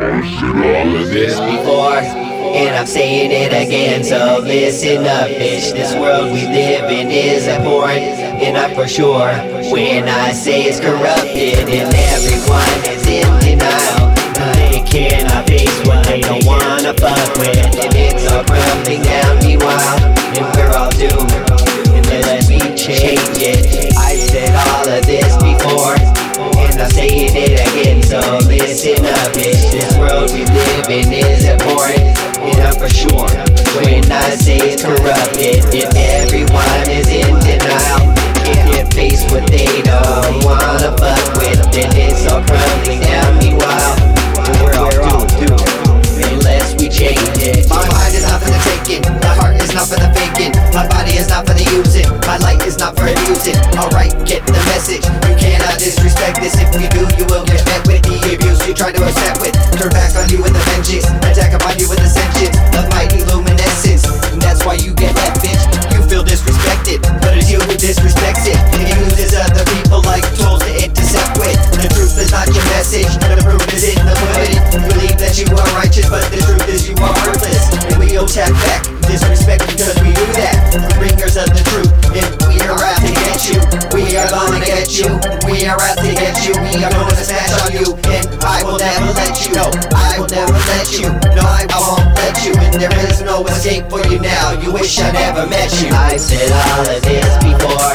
all of this before, and I'm saying it again. So listen up, bitch. This world we live in is abhorrent, and I'm for sure when I say it's corrupted, and everyone is in denial. They cannot face what they don't wanna fuck with, and it's all crumbling down. Meanwhile, and we're all doomed. Let me change it. I said all of this before, and I'm saying it listen up, bitch. This world we live in is abhorrent, and I'm for sure when I say it's corrupted, and everyone is in denial. Can't face what they don't wanna fuck with, and oh, it's all crumbling down. Meanwhile, we're all doomed unless we change it. My mind is not for the taking, my heart is not for the faking, my body is not for the using, my light is not for abusing. Alright, get the message. The proof is in the. You believe that you are righteous, but the truth is you are worthless. And we will tap back, disrespect because we do that. We're bringers of the truth, and we are out to get you. We are gonna get you, we are out to get you. We are gonna smash on you, and I will never let you. No, I will never let you. No, I won't let you. And there is no escape for you now. You wish I never met you. I said all of this before,